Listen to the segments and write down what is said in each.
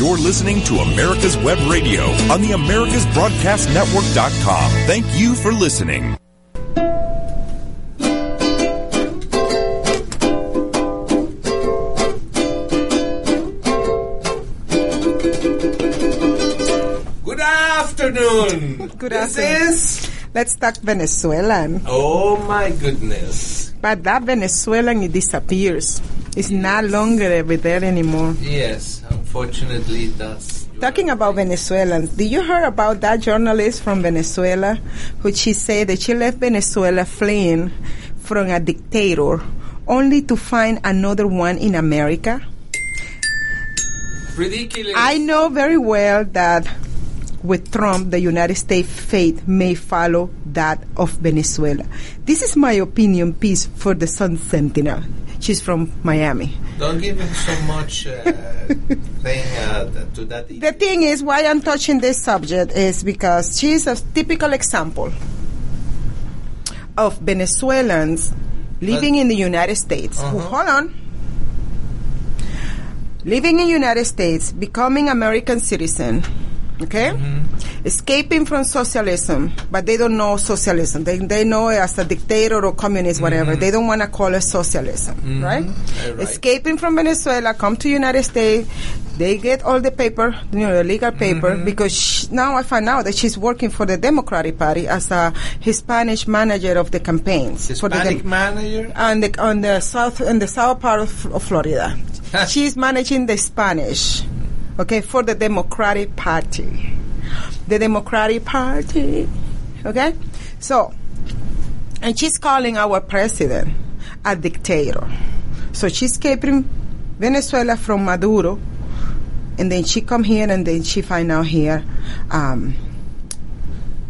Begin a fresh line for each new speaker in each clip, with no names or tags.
You're listening to America's Web Radio on the AmericasBroadcastNetwork.com. Thank you for listening.
Good afternoon.
Good
this
afternoon.
is.
Let's talk Venezuelan.
Oh my goodness.
But that Venezuelan, it disappears. It's not longer ever there anymore.
Yes, unfortunately it does.
Talking about Venezuelans, did you hear about that journalist from Venezuela who she said that she left Venezuela fleeing from a dictator only to find another one in America?
Ridiculous.
I know very well that with Trump, the United States fate may follow that of Venezuela. This is my opinion piece for the Sun Sentinel. She's from Miami.
Don't give him so much uh, thing uh, to that.
The thing is, why I'm touching this subject is because she's a typical example of Venezuelans living in the United States. who- hold on. Living in United States, becoming American citizen, okay? Mm-hmm. Escaping from socialism, but they don't know socialism. They, they know it as a dictator or communist, whatever. Mm-hmm. They don't want to call it socialism, mm-hmm. right?
right.
Escaping from Venezuela, come to United States, they get all the paper, you know, the legal paper, because sh now I find out that she's working for the Democratic Party as a Hispanic manager of the campaigns for the
Hispanic
Dem-
manager.
on the on the south in the south part of, of Florida. She's managing the Spanish, okay, for the Democratic Party. The Democratic Party, okay. So, and she's calling our president a dictator. So she's escaping Venezuela from Maduro, and then she come here, and then she find out here. Um,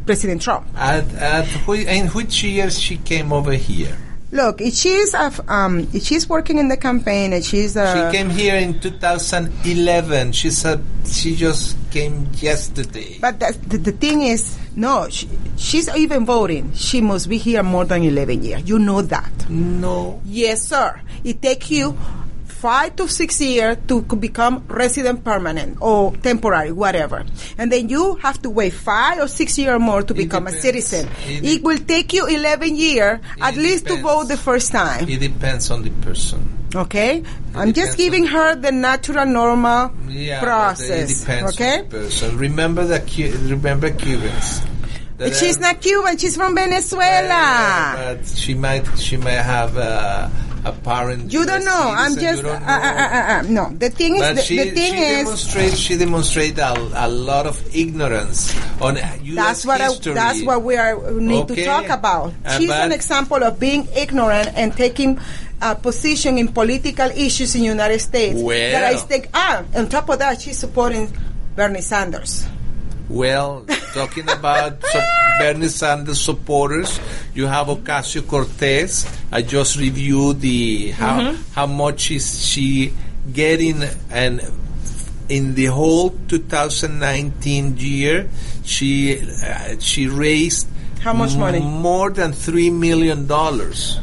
President Trump.
At, at whi- in which years she came over here?
Look, if she's um, if she's working in the campaign and she's uh,
She came here in 2011. She said she just came yesterday.
But the, the thing is, no, she, she's even voting. She must be here more than 11 years. You know that.
no.
Yes, sir. It takes you five to six years to become resident permanent or temporary, whatever. And then you have to wait five or six years more to become a citizen.
It
It, will take you 11 years at least to vote the first time.
It depends on the person.
Okay? I'm just giving her the natural, normal
Yeah,
process.
It depends
okay?
on the person. Remember the Cu- remember Cubans. That
She's not Cuban. She's from Venezuela.
Yeah, but she might she might have uh, a parent.
you don't know. I'm just uh, uh, uh, uh, uh, no. The thing is,
But
the,
she,
the thing
she
is,
demonstrates she demonstrates a, a lot of ignorance on U.S.
that's what I, that's what we are we need
Okay.
to talk about.
Uh,
She's an example of being ignorant and taking a position in political issues in United States.
Well.
that I think, ah, on top of that, she's supporting Bernie Sanders.
Well, talking about so Bernie Sanders supporters, you have Ocasio Cortez. I just reviewed the how
Mm-hmm.
how much is she getting, and in the whole 2019 year, she uh, she raised
How much money?
More than three million dollars.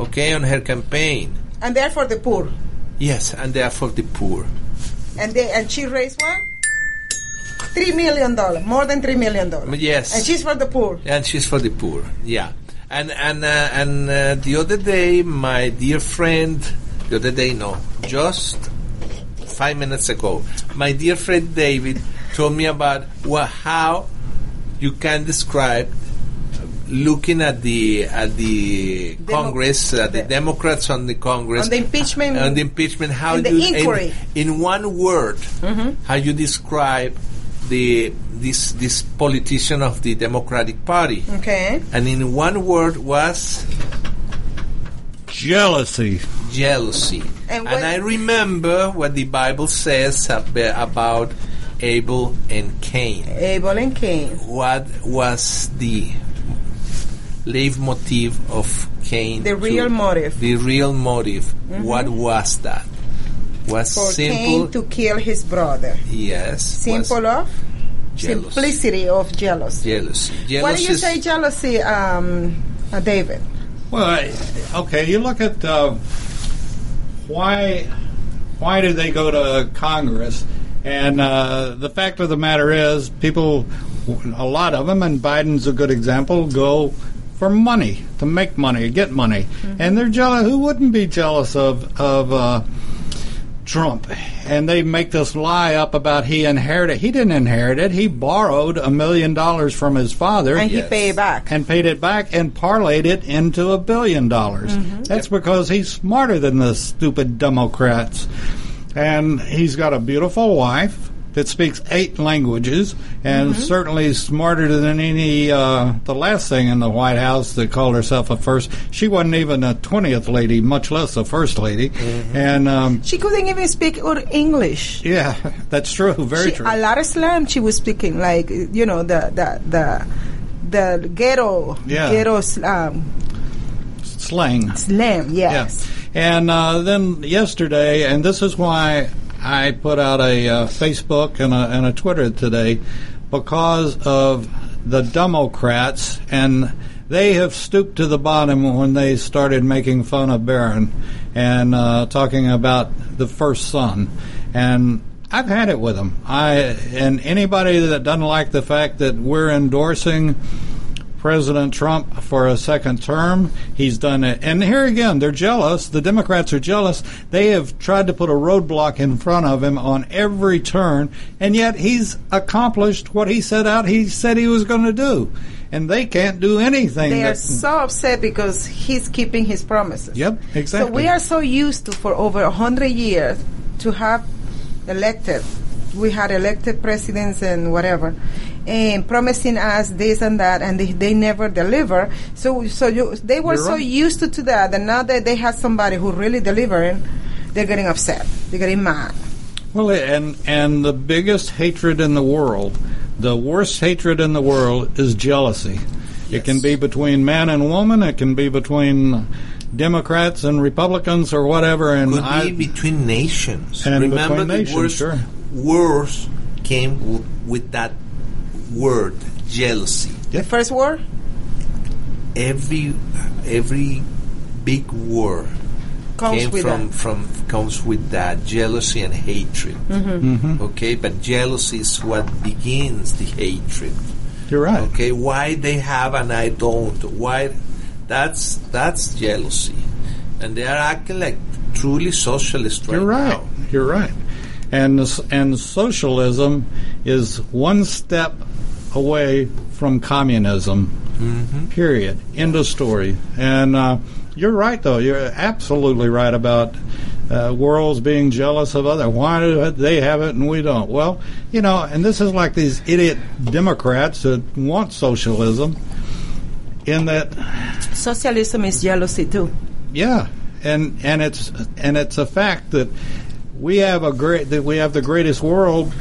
Okay, on her campaign.
And they're for the poor.
Yes, and they are for the poor.
And they and she raised what? Three million dollars, more than three million dollars.
Yes.
And she's for the poor.
and she's for the poor. Yeah, and and uh, and uh, the other day, my dear friend, the other day, no, just five minutes ago, my dear friend David told me about well, how you can describe looking at the at the
Demo-
Congress, at the,
the-
Democrats on the Congress,
On the impeachment-
on the impeachment, how
in the
you
inquiry. Mm-hmm.
in, in one word, how you describe the this this politician of the Democratic Party,
Okay.
and in one word was
Jealousy.
jealousy.
And
And, I remember what the Bible says ab- about Abel and Cain.
Abel and Cain.
What was the leitmotiv of Cain?
The
to-
real motive.
The real motive. Mm-hmm. What was that? Was
For
simple.
Cain to kill his brother.
yes.
Simple of
jealousy.
simplicity of jealousy.
Jealousy.
Why do you say jealousy, um, uh, David?
Well, I- okay, you look at uh, why why did they go to Congress And uh, the fact of the matter is, people, a lot of them, and Biden's a good example, go for money to make money, get money, and they're jealous. Who wouldn't be jealous of of uh, Trump? And they make this lie up about he inherited. He didn't inherit it. He borrowed a million dollars from his father
and he
Yes.
pay it back.
and paid it back and parlayed it into a billion dollars. Mm-hmm. That's because he's smarter than the stupid Democrats. And he's got a beautiful wife that speaks eight languages and certainly smarter than any uh, the last thing in the White House that called herself a first. She wasn't even a twentieth lady, much less a first lady. And um,
She couldn't even speak or English.
yeah, that's true. Very
She-
true.
A lot of slang she was speaking, like you know the the the the ghetto
Yeah.
ghetto um,
Slang.
slang. Yes.
Yeah. And uh, then yesterday, and this is why I put out a uh, Facebook and a, and a Twitter today, because of the Democrats, and they have stooped to the bottom when they started making fun of Barron and uh, talking about the first son. And I've had it with them. I and anybody that doesn't like the fact that we're endorsing President Trump for a second term. He's done it. And here again, they're jealous. The Democrats are jealous. They have tried to put a roadblock in front of him on every turn, and yet he's accomplished what he set out he said he was going to do. And they can't do anything.
They are so upset because he's keeping his promises.
Yep, exactly.
So we are so used to for over a hundred years to have elected. We had elected presidents and whatever, and promising us this and that, and they, they never deliver. So so you, they were
You're
so
right.
used to, to that, and now that they have somebody who really delivering, they're getting upset. They're getting mad.
Well, and and the biggest hatred in the world, the worst hatred in the world is jealousy. It can be between man and woman. It can be between Democrats and Republicans or whatever. And
Could
I,
be between nations.
And
Remember
between
the
nations,
worst
sure.
Words came w- with that word, jealousy.
The first war,
Every every big war
comes
came
with
from
that.
from comes with that jealousy and hatred.
Mm-hmm.
Okay, but jealousy is what begins the hatred.
you're right.
Okay, why they have and I don't? Why? That's that's jealousy, and they are acting like truly socialist right
You're right.
now.
You're right. And and socialism is one step away from communism. Period. End of story. And uh, you're right, though. You're absolutely right about uh, worlds being jealous of other. Why do they have it and we don't? Well, you know, and this is like these idiot Democrats that want socialism. In that
Socialism is jealousy too.
yeah, and and it's and it's a fact that we have a great we have the greatest world,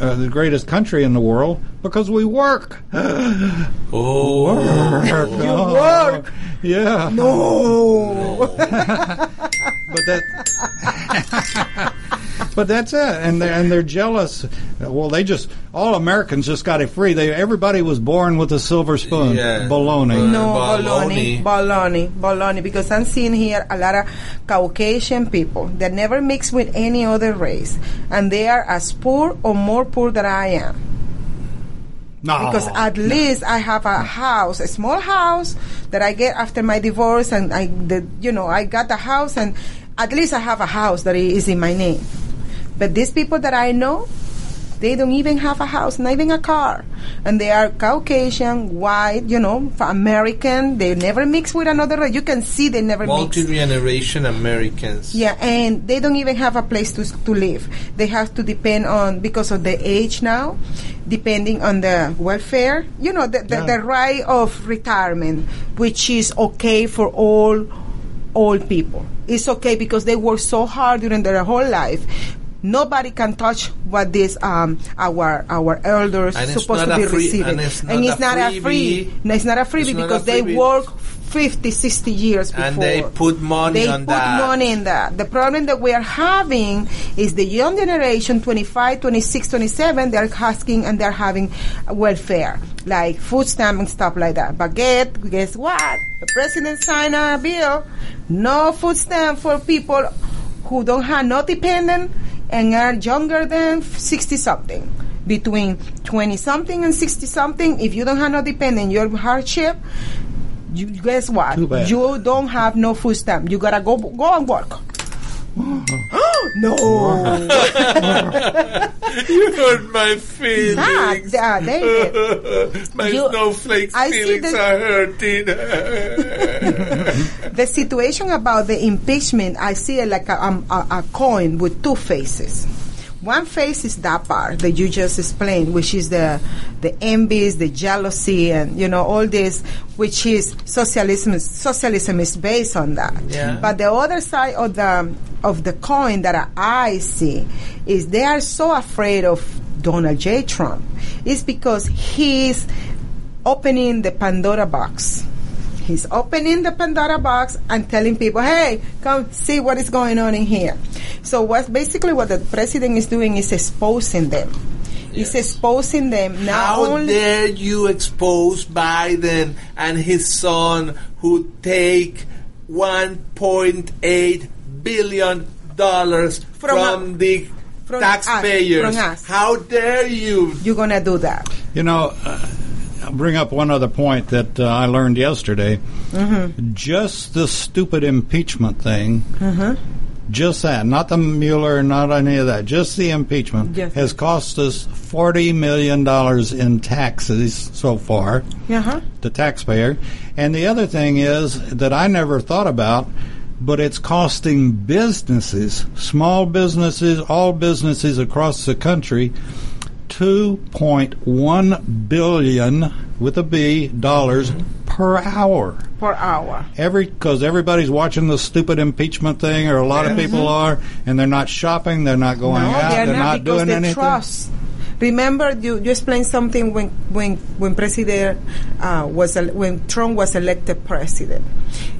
uh, the greatest country in the world because we work.
Oh, work.
you
work.
Yeah.
No.
but that. but that's it, and they're, and they're jealous. Well, they just all Americans just got it free. They everybody was born with a silver spoon.
Yeah.
Baloney.
Uh, no,
Baloney.
baloney, baloney, baloney. Because I'm seeing here a lot of Caucasian people that never mix with any other race, and they are as poor or more poor than I am.
No.
Because at least I have a house, a small house that I get after my divorce, and I, the, you know, I got the house, and at least I have a house that is in my name. But these people that I know, they don't even have a house, not even a car, and they are Caucasian, white, you know, American. They never mix with another. You can see they never mix.
multi generation Americans.
Yeah, and they don't even have a place to to live. They have to depend on because of the age now, depending on the welfare. You know, the the,
Yeah.
the right of retirement, which is okay for all old people. It's okay because they work so hard during their whole life. Nobody can touch what this um, our our elders
And
supposed to be
free-
receiving,
and it's not a
a free.
freebie.
No, it's not a freebie
It's not a
because they work 50, 60 years before.
And they put money
They
on
put
that.
money in that. The problem that we are having is the young generation, 25, 26, 27, they're asking and they're having welfare, like food stamp and stuff like that. But get, guess what? The president signed a bill, no food stamp for people who don't have no dependent and are younger than 60 something. Between 20 something and 60 something, if you don't have no dependent, your hardship, you guess what?
Too bad.
You don't have no food stamp. You gotta go go and work. no.
You hurt my feelings.
Ah, ah, David.
my
You-
snowflakes
I
feelings
the-
are hurting.
The situation about the impeachment, I see it like a, um, a, a coin with two faces. One face is that part that you just explained, which is the the envies, the jealousy, and you know all this, which is socialism. Socialism is based on that.
Yeah.
But the other side of the of the coin that I see is they are so afraid of Donald J. Trump. It's because he's opening the Pandora box. He's opening the Pandora box and telling people, "Hey, come see what is going on in here." So, what basically what the president is doing is exposing them. He's exposing them not
How
only.
dare you expose Biden and his son who take 1.8 billion dollars
From
from,
us.
the
From us.
taxpayers?
From us.
How dare you?
you're gonna do that.
You know, uh, I'll bring up one other point that uh, I learned yesterday.
Mm-hmm.
Just the stupid impeachment thing,
Mm-hmm.
just that, not the Mueller, not any of that, just the impeachment
Yes.
has cost us $40 million in taxes so far,
Uh-huh.
the taxpayer. And the other thing is that I never thought about, but it's costing businesses, small businesses, all businesses across the country, 2.1 billion with a B dollars per hour.
Per hour.
Every because everybody's watching the stupid impeachment thing, or a lot of people are, and they're not shopping, they're not going
Mm-hmm. no,
out,
they're
they're,
not, because
doing
they
anything.
trust. Remember, you, you explained something when when when President uh, was el- when Trump was elected president.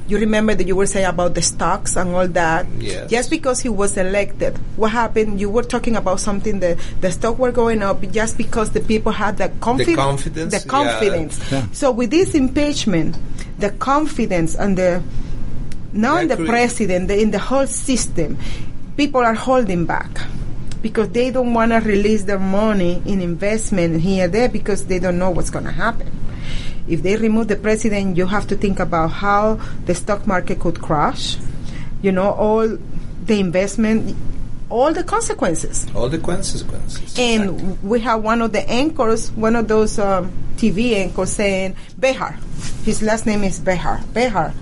You remember that you were saying about the stocks and all that.
Yes.
Just because he was elected, what happened? You were talking about something that the stock were going up just because the people had the, confi-
confidence,
The confidence.
Yeah.
So with this impeachment, the confidence and the not in the president, the, in the whole system, people are holding back because they don't want to release their money in investment here and there because they don't know what's going to happen. If they remove the president, you have to think about how the stock market could crash. You know, all the investment, all the consequences.
All the consequences.
And we have one of the anchors, one of those um, TV anchors saying, Behar. His last name is Behar. Behar.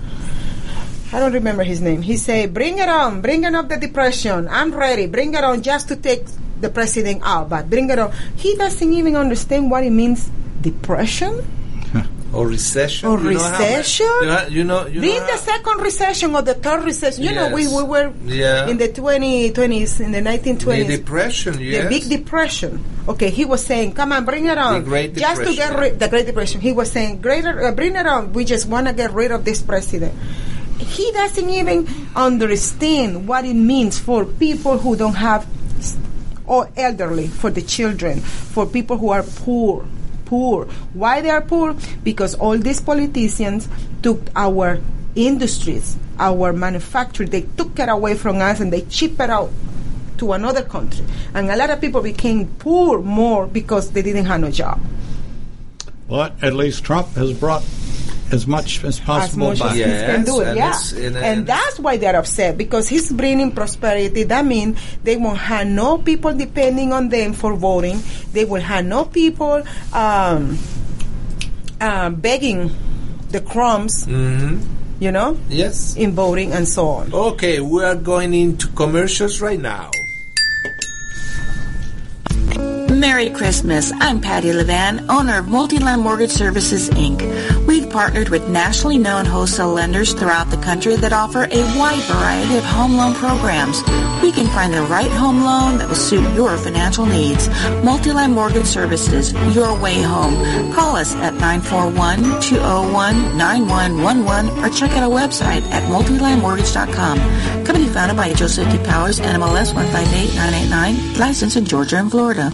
I don't remember his name. He said, bring it on, bring it up the depression. I'm ready. Bring it on just to take the president out, but bring it on. He doesn't even understand what it means, depression
or recession.
or
You know how-
recession.
you know, you know, you
Being
know
the second recession or the third recession. You know, we, we were
Yeah.
in the 2020s, in the 1920s.
the depression. Yes.
The Big Depression. Okay, he was saying, "Come on, bring it on."
The Great
just to get
Depression.
rid the Great Depression. He was saying, "Greater, uh, bring it on. We just want to get rid of this president." He doesn't even understand what it means for people who don't have, or elderly, for the children, for people who are poor. Poor. Why they are poor? Because all these politicians took our industries, our manufacturing, they took it away from us and they chip it out to another country. And a lot of people became poor more because they didn't have no job.
But at least Trump has brought as much as
As
possible
much
back.
as he can do it,
and
yeah.
it's in
and that's why they're upset because he's bringing prosperity. That means they won't have no people depending on them for voting. They will have no people um, uh, begging the crumbs,
Mhm.
you know,
Yes.
in voting and so on.
Okay, we are going into commercials right now.
Merry Christmas. I'm Patty Levan, owner of Multiland Mortgage Services, Inc. We've partnered with nationally known wholesale lenders throughout the country that offer a wide variety of home loan programs. We can find the right home loan that will suit your financial needs. Multiland Mortgage Services, your way home. Call us at 941-201-9111 or check out our website at multilandmortgage.com. Company founded by Joseph D. Powers, NMLS 158989, licensed in Georgia and Florida.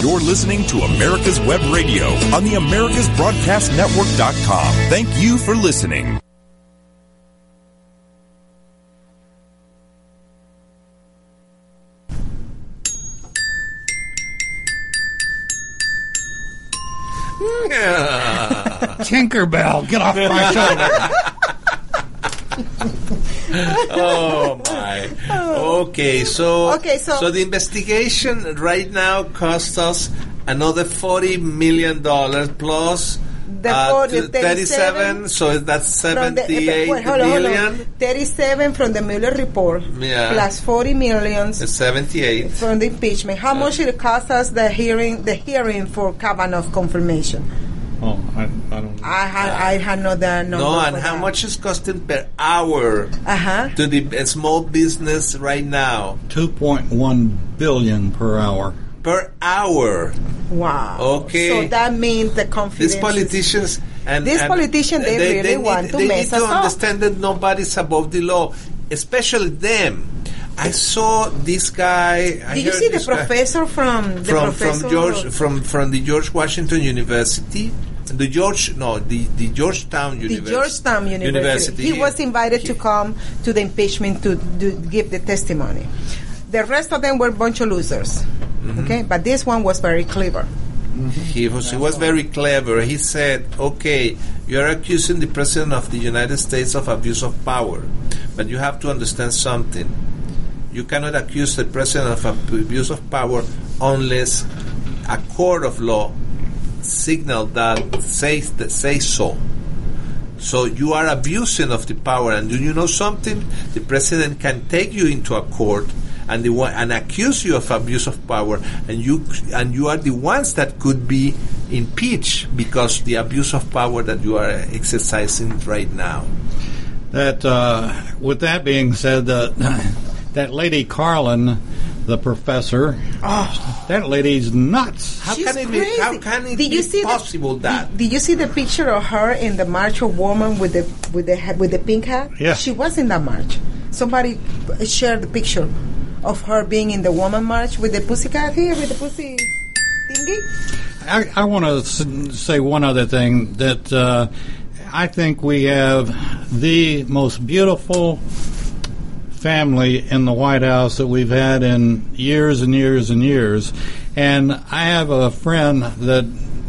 You're listening to America's Web Radio on the AmericasBroadcastNetwork.com. Thank you for listening.
Tinkerbell, get off my shoulder.
oh my. Okay, so
Okay, so- so
the investigation right now costs us another forty million dollars plus
The
uh,
40,
to 37, so that's
From the-
seventy-eight
wait, hold on, hold on. 37 from the Mueller report,
Yeah.
plus 40 millions
It's Seventy-eight.
from the impeachment. How much it cost us the hearing, the hearing for Kavanaugh confirmation?
Oh, I, I don't.
I had, I had no the number.
No, and how
that.
much is costing per hour
Uh huh.
to the small business right now?
Two point one billion per hour.
Per hour.
Wow.
Okay.
So that means the confidence.
These politicians and
These
and
politicians, they really
need,
want to
they
mess
need to
us up.
understand that nobody's above the law, especially them. I saw this guy. I
Did you see the
this guy
professor from the
from
professor
from George from from the George Washington University? The George no the the Georgetown University.
the
University.
Georgetown University. He was invited to come to the impeachment to, to give the testimony. The rest of them were a bunch of losers.
Mm-hmm.
Okay, but this one was very clever.
He was, he was very clever. He said, okay, you're accusing the President of the United States of abuse of power, but you have to understand something. You cannot accuse the President of abuse of power unless a court of law signal that says, that says so. So you are abusing of the power, and do you know something? The president can take you into a court and the one, and accuse you of abuse of power, and you and you are the ones that could be impeached because the abuse of power that you are exercising right now.
That uh, with that being said, uh, that lady Karlan, the professor, Oh. that lady's nuts.
How
She's
can it be?
crazy.
How can it
Did
be
you see the-
possible that?
Did, did you see the picture of her in the March of Women with the with the with the pink hat?
Yeah.
she was in that march. Somebody shared the picture of her being in the woman march with the pussycat here with the pussy thingy.
I, I want to s- say one other thing that uh, I think we have the most beautiful family in the White House that we've had in years and years and years. And I have a friend that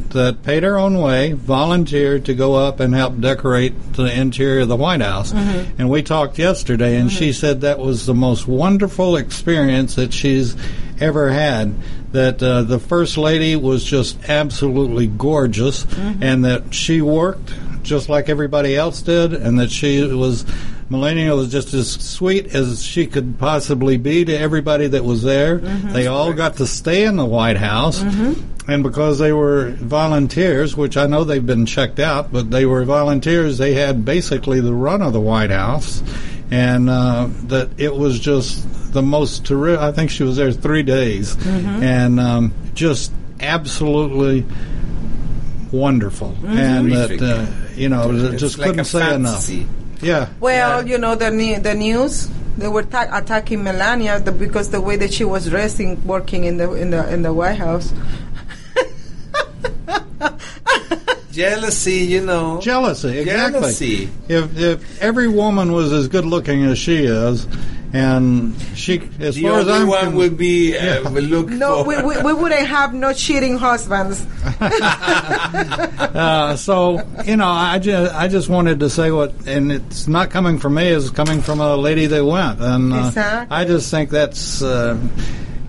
that paid her own way, volunteered to go up and help decorate the interior of the White House. Mm-hmm. And we talked yesterday, and she mm-hmm. said that was the most wonderful experience that she's ever had. That uh, the First Lady was just absolutely gorgeous, mm-hmm. and that she worked just like everybody else did, and that she was Melania was just as sweet as she could possibly be to everybody that was there. They all got to stay in the White House, and because they were volunteers, which I know they've been checked out, but they were volunteers, they had basically the run of the White House, and uh, that it was just the most terrific. I think she was there three days, and um, just absolutely wonderful, and
Terrific.
that uh, you know
It's
just
like
couldn't
a
say
fantasy.
enough. Yeah.
Well, you know the ne- the news they were ta- attacking Melania the, because the way that she was dressing, working in the in the in the White House.
Jealousy, you know.
Jealousy, exactly.
Jealousy.
If if every woman was as good looking as she is, and she, as
The
far as I'm
one would be uh, will look
No,
for.
we, we, we wouldn't have no cheating husbands.
uh, so you know, I just I just wanted to say what, and it's not coming from me; it's coming from a lady that went, and uh,
Exactly.
I just think that's. Uh,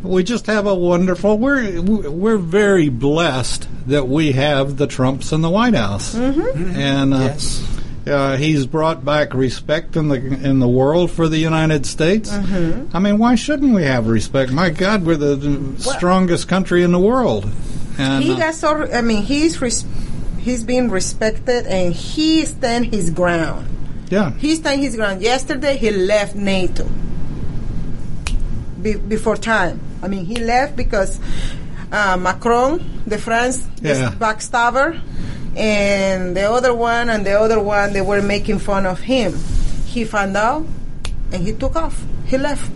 we just have a wonderful. We're we're very blessed that we have the Trumps in the White House, mm-hmm. and uh,
Yes.
Uh, he's brought back respect in the in the world for the United States.
Mm-hmm.
I mean, why shouldn't we have respect? My God, we're the strongest country in the world. And
he
uh,
got so. I mean, he's res- he's being respected, and he stand his ground.
yeah,
He stand his ground. Yesterday, he left NATO be- before time. I mean, he left because uh, Macron, the France,
Yeah.
backstabber, and the other one and the other one, they were making fun of him. He found out, and he took off. He left.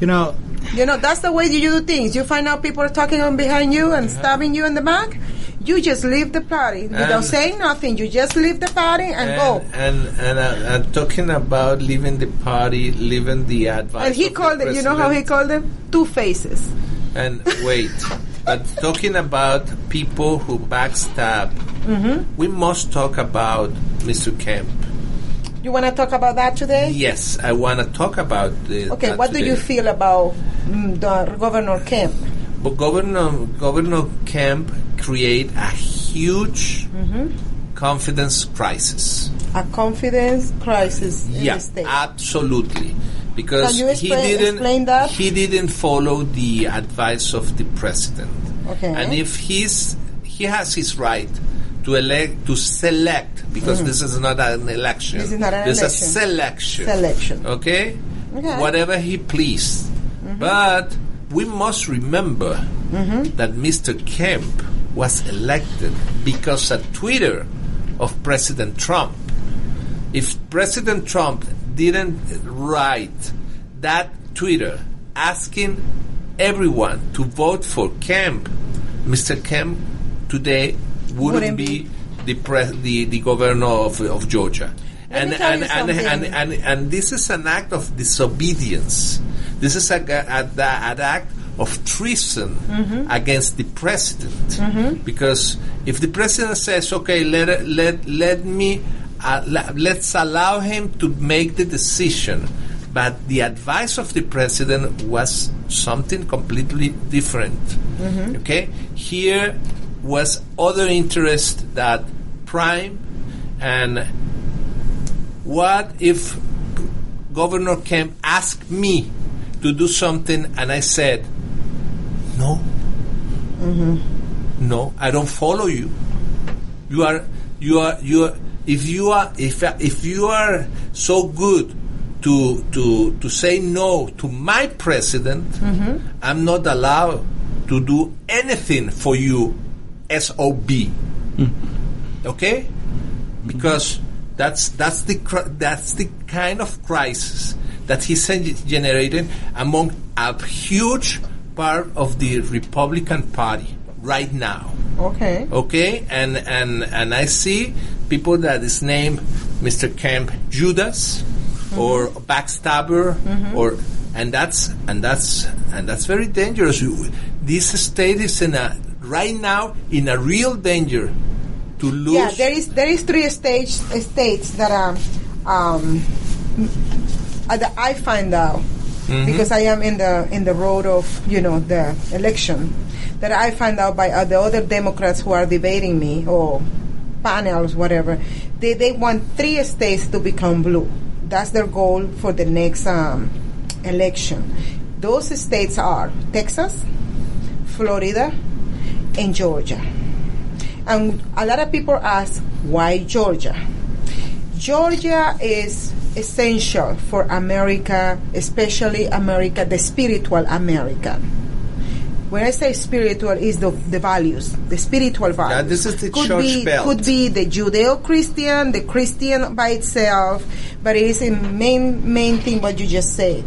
you know,
You know, that's the way you do things. You find out people are talking on behind you and stabbing you in the back. You just leave the party without
And-
saying nothing. You just leave the party and, go.
And and uh, uh, talking about leaving the party, leaving the advice.
And he called it. You know how he called them? Two faces.
And wait, but talking about people who backstab,
Mm-hmm.
we must talk about Mr. Kemp.
You want to talk about that today?
Yes, I want to talk about the.
Okay. What do you feel about mm, the Governor Kemp?
But Governor Governor Kemp create a huge
Mm-hmm.
confidence crisis.
A confidence crisis in
yeah, absolutely. Because he didn't
explain that?
he didn't follow the advice of the president.
Okay.
And if he's he has his right to elect to select because this is not an election.
Mm. This is not an
There's
election.
This is a selection.
Selection.
Okay?
Okay.
Whatever he pleased. But we must remember
Mm-hmm.
that Mr. Kemp was elected because a Twitter of President Trump. If President Trump didn't write that Twitter asking everyone to vote for Kemp, Mr. Kemp today wouldn't,
Wouldn't
be,
be.
the, pre- the the governor of, of Georgia. And and, and, and, and and this is an act of disobedience. This is a, a, a- an act of treason
Mm-hmm.
against the president. Because if the president says, "Okay, let let let me uh, let's allow him to make the decision," but the advice of the president was something completely different. Okay, here was other interest that prime and what if Governor Kemp asked me to do something and I said, no, no, I don't follow you. You are, you are, you are. If you are, if if you are so good to to to say no to my president, mm-hmm. I'm not allowed to do anything for you, sob. Mm. Okay, mm-hmm. because that's that's the that's the kind of crisis that he's gen- generating among a huge part of the Republican Party right now.
Okay.
Okay, and and and I see people that is named Mr. Kemp Judas or backstabber or and that's and that's and that's very dangerous. You- This state is in a right now in a real danger to lose.
Yeah, there is there is three stage states that um um uh, that I find out because I am in the in the road of you know the election that I find out by uh, the other Democrats who are debating me or panels whatever they they want three states to become blue. That's their goal for the next um, election. Those states are Texas, Florida, and Georgia. And a lot of people ask, why Georgia? Georgia is essential for America, especially America, the spiritual America. When I say spiritual, is the, the values, the spiritual values.
this is the
could
church
be,
belt.
Could be the Judeo-Christian, the Christian by itself, but it is a main main thing what you just said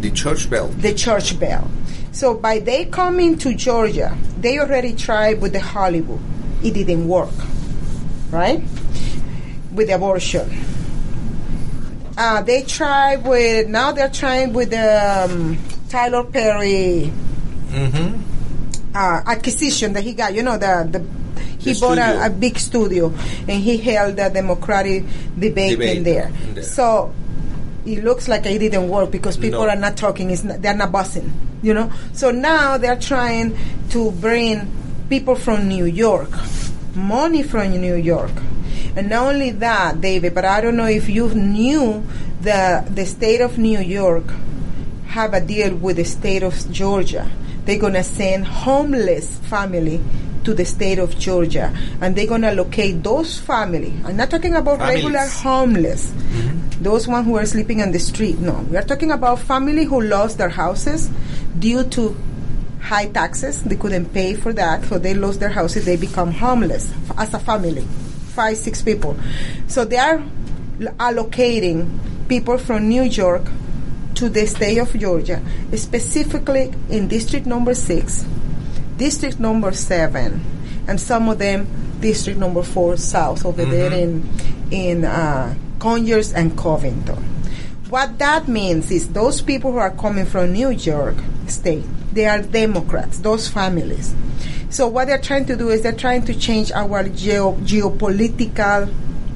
the church bell.
the church bell. So by they coming to Georgia, they already tried with the Hollywood. It didn't work, right? With the abortion. Uh, they tried with now they're trying with the um, Tyler Perry uh, acquisition that he got. You know the the he
The
bought a, a big studio and he held a Democratic debate,
Debate
in there.
in there.
So it looks like it didn't work because people
No.
are not talking. It's not, they're not buzzing, you know. So now they're trying to bring people from New York, money from New York, and not only that, David. But I don't know if you knew the the state of New York have a deal with the state of Georgia they're going to send homeless family to the state of Georgia, and they're going to locate those family. I'm not talking about
Families.
regular homeless, mm-hmm. those ones who are sleeping on the street. No, we are talking about family who lost their houses due to high taxes. They couldn't pay for that, so they lost their houses. They become homeless f- as a family, five, six people. So they are allocating people from New York to the state of Georgia, specifically in District Number Six, District Number Seven, and some of them District Number Four South over there in in uh, Conyers and Covington. What that means is those people who are coming from New York State, they are Democrats, those families. So what they're trying to do is they're trying to change our geo- geopolitical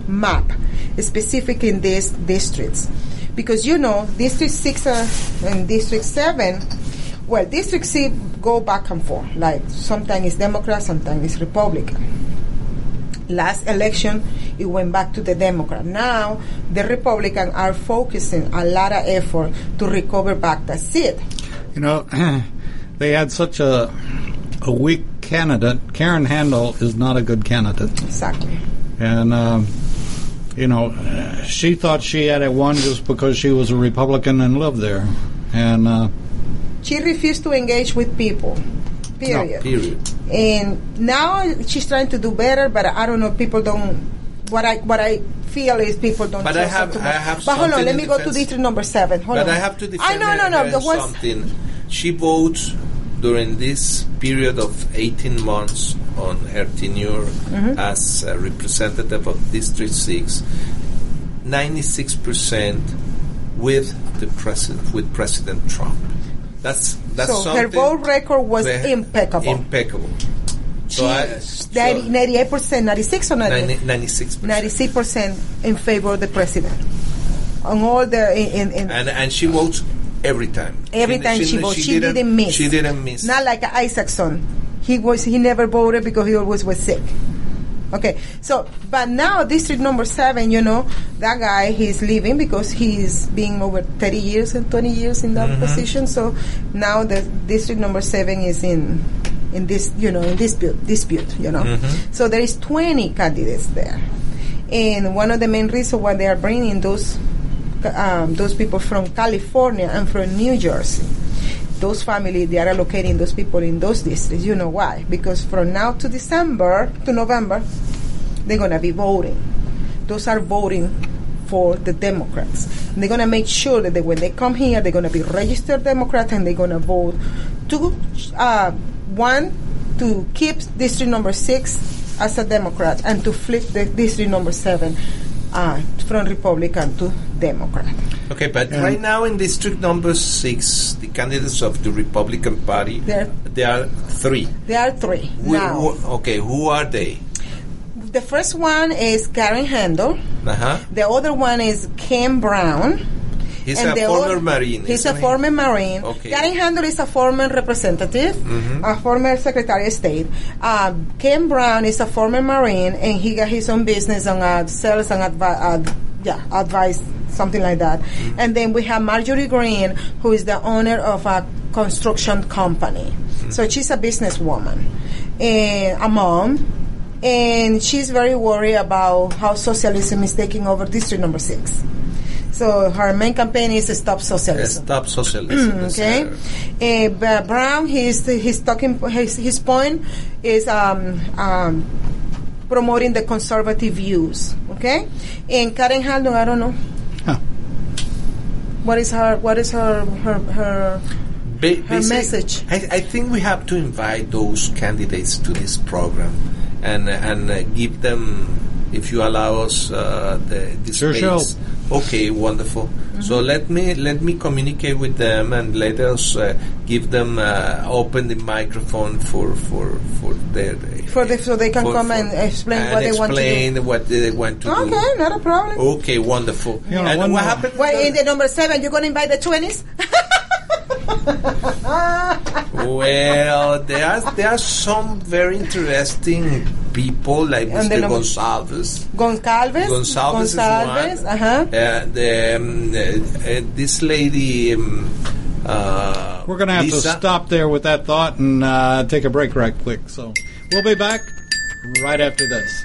map, specific in these districts. Because you know, District 6 uh, and District 7, well, District 6 go back and forth. Like, sometimes it's Democrat, sometimes it's Republican. Last election it went back to the democrat. Now the republican are focusing a lot of effort to recover back. The seat
You know, they had such a a weak candidate. Karen Handel is not a good candidate,
exactly.
And um, you know, she thought she had it won just because she was a Republican and lived there, and uh,
she refused to engage with people period.
Period.
and now she's trying to do better but i don't know people don't what i what i feel is people don't
But I have- I have
but hold on let me go to district number seven. Hold
But
on.
I have to defend
i know no no the ones
something. She votes during this period of 18 months on her tenure
Mm-hmm.
as a representative of District 6, 96% with the president with President Trump. That's that's
so
something
her vote record was impeccable
Impeccable. So I, so
98% 96 or 90?
96
96 percent in favor of the president on all the in, in, in
and and she votes every time.
every time she, voted she, didn't, miss
She didn't miss.
not like Isakson he was he never voted because he always was sick. Okay so but now district number seven you know that guy he's leaving because he's been over 30 years and 20 years in
Mm-hmm.
that position. So now the district number seven is in in this you know in dispute dispute you know.
Mm-hmm.
so there is 20 candidates there. And one of the main reasons why they are bringing those um, those people from California and from New Jersey those families they are allocating those people in those districts. You know why? Because from now to December to November they're to be voting. Those are voting for the Democrats. And they're to make sure that they, when they come here, they're to be registered Democrats and they're to vote. To uh, one to keep district number six as a Democrat and to flip the district number seven uh, from Republican to Democrat.
Okay, but right now in district number six, the candidates of the Republican Party,
There-
there are three.
There are three
Who-
now.
who- okay, who are they?
The first one is Karen Handel.
Uh-huh.
The other one is Ken Brown.
He's
And
a former
other-
Marine.
He's a
he?
former Marine.
Okay.
Karen Handel is a former representative, a former Secretary of State. Um, Ken Brown is a former Marine, and he got his own business on uh, sales and advi- uh, yeah, advice, something like that. And then we have Marjorie Greene, who is the owner of a construction company. So she's a businesswoman and a mom. And she's very worried about how socialism is taking over District Number Six. So her main campaign is Stop Socialism.
Stop socialism.
Okay,
uh,
but Brown, he's he's talking. His, his point is um, um, promoting the conservative views. Okay, and Karen Haldon, I don't know.
Huh.
What is her? What is her? Her? her
ba-
her message.
I, I think we have to invite those candidates to this program and and uh, give them, if you allow us, uh, the, the
Sure,
space.
sure.
Okay, wonderful. So let me let me communicate with them and let us uh, give them uh, open the microphone for for for their
For the- so they can come and explain what they want to do.
explain what they want to do.
okay, not a problem.
Okay, wonderful.
You know,
and what
more-
happened?
Well, in the number seven, you're going to invite the twenties.
Well, there are there are some very interesting people like
And the
Mr.
number-
Gonsalves.
Gonsalves.
Gonsalves,
Gonsalves.
is one.
Uh huh.
Uh, the, um, uh, uh, this lady, um, uh,
we're going to have
Lisa?
to stop there with that thought and uh, take a break right quick. So we'll be back right after this.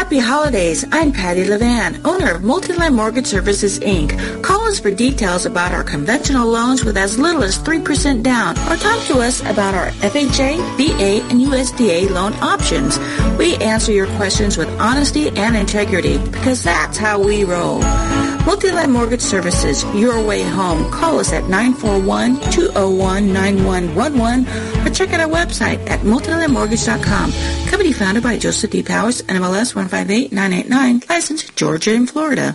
Happy holidays. I'm Patty Levan, owner of Multiline Mortgage Services, Inc. Call us for details about our conventional loans with as little as 3% down or talk to us about our FHA, VA, and USDA loan options. We answer your questions with honesty and integrity because that's how we roll. Multiline Mortgage Services, your way home. Call us at 941-201-9111 or check out our website at multilinemortgage.com. Company founded by Joseph D. Powers, NMLS 158989, licensed Georgia and Florida.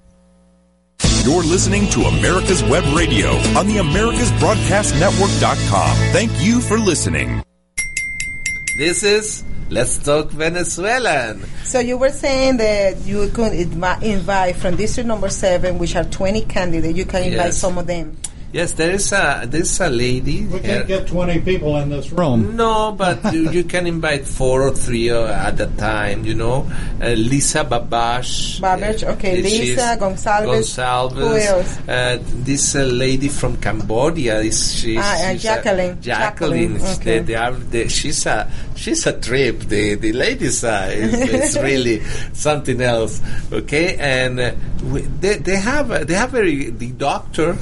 You're listening to America's Web Radio on the AmericasBroadcastNetwork.com. Thank you for listening.
This is Let's Talk Venezuelan.
So you were saying that you could invite from district number seven, which are 20 candidates, you can invite
Yes.
some of them.
Yes, there is a there is a lady.
We can't get 20 people in this room.
No, but you, you can invite four or three uh, at a time. You know, uh, Lisa Babash.
Babbage, okay,
uh, she's-
Lisa, Gonsalves.
Gonsalves.
Who else?
Uh, this uh, lady from Cambodia is she's,
Ah, uh,
she's
Jacqueline.
A, Jacqueline.
Jacqueline, okay.
They, they are, they, she's a she's a trip. The the ladies uh, is, is really something else. Okay, and uh, we, they they have uh, they have very the doctor.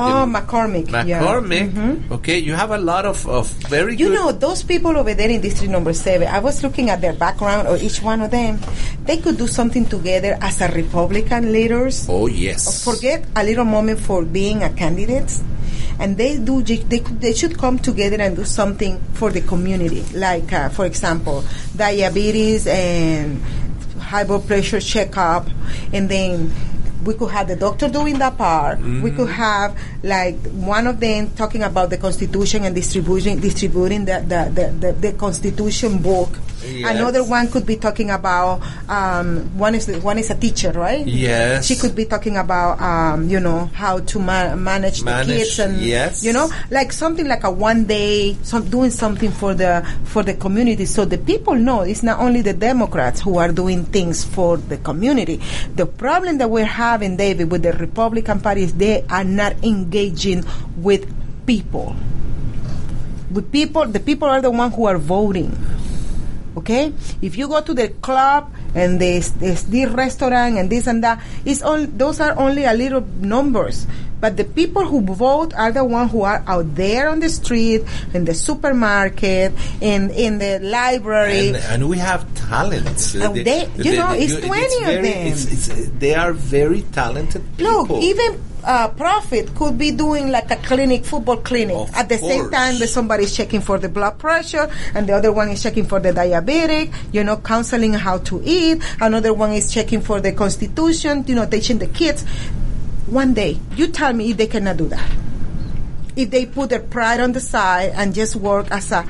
Oh,
in
McCormick. yeah.
McCormick. Okay, you have a lot of, of very
You know, those people over there in District Number 7, I was looking at their background or each one of them. They could do something together as a Republican leaders.
oh yes.
Forget a little moment for being a candidate. And they do. They, they should come together and do something for the community, like, uh, for example, diabetes and high blood pressure checkup, and then we could have the doctor doing that part. We mm-hmm. could have like one of them talking about the Constitution and distributing distributing the the, the, the, the Constitution book.
Yes.
Another one could be talking about um, one is one is a teacher, right?
Yes.
She could be talking about um, you know how to ma- manage,
Manage,
the kids and
yes.
you know like something like a one day some doing something for the for the community so the people know it's not only the Democrats who are doing things for the community. The problem that we're having, David, with the Republican Party is they are not engaging with people. With people, the people are the ones who are voting. Okay, if you go to the club and there's this restaurant and this and that, it's all those are only a little numbers. But the people who vote are the ones who are out there on the street, in the supermarket, in in the library.
and, and we have talents.
And they- you know, it's 20 of
very-
them.
It's, it's, they are very talented people.
Look, even uh, Profit could be doing like a clinic, football clinic.
Of
At the same time that somebody's checking for the blood pressure and the other one is checking for the diabetic, you know, counseling how to eat. Another one is checking for the constitution, you know, teaching the kids. One day, you tell me if they cannot do that. If they put their pride on the side and just work as a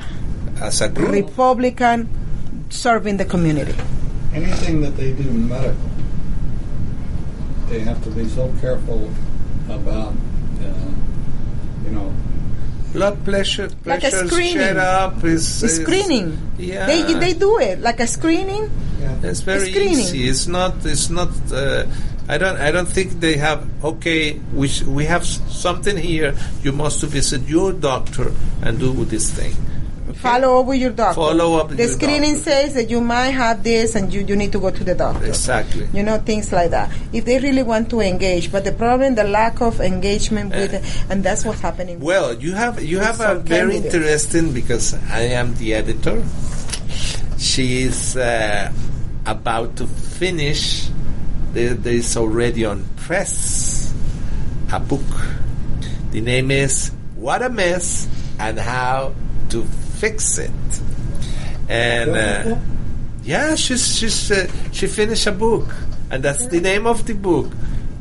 as a group.
Republican serving the community.
Anything that they do medical, they have to be so careful about, uh, you know,
blood pressure,
Like a screening.
up is, is
screening.
Yeah,
They they do it like a screening.
Yeah, It's very
Screening.
easy. It's not. It's not. Uh, I don't. I don't think they have. Okay, we we have something here. You must visit your doctor and do this thing.
Follow up with your doctor.
Follow up
The
your
screening
doctor.
says that you might have this and you, you need to go to the doctor.
Exactly.
You know, things like that. If they really want to engage, but the problem, the lack of engagement with, and that's what's happening.
Well, you have you have a very
candidates.
interesting because I am the editor. She is uh, about to finish. There, there is already on press a book. The name is "What a Mess and How to Fix It." And uh, yeah, she's she's uh, she finished a book, and that's the name of the book.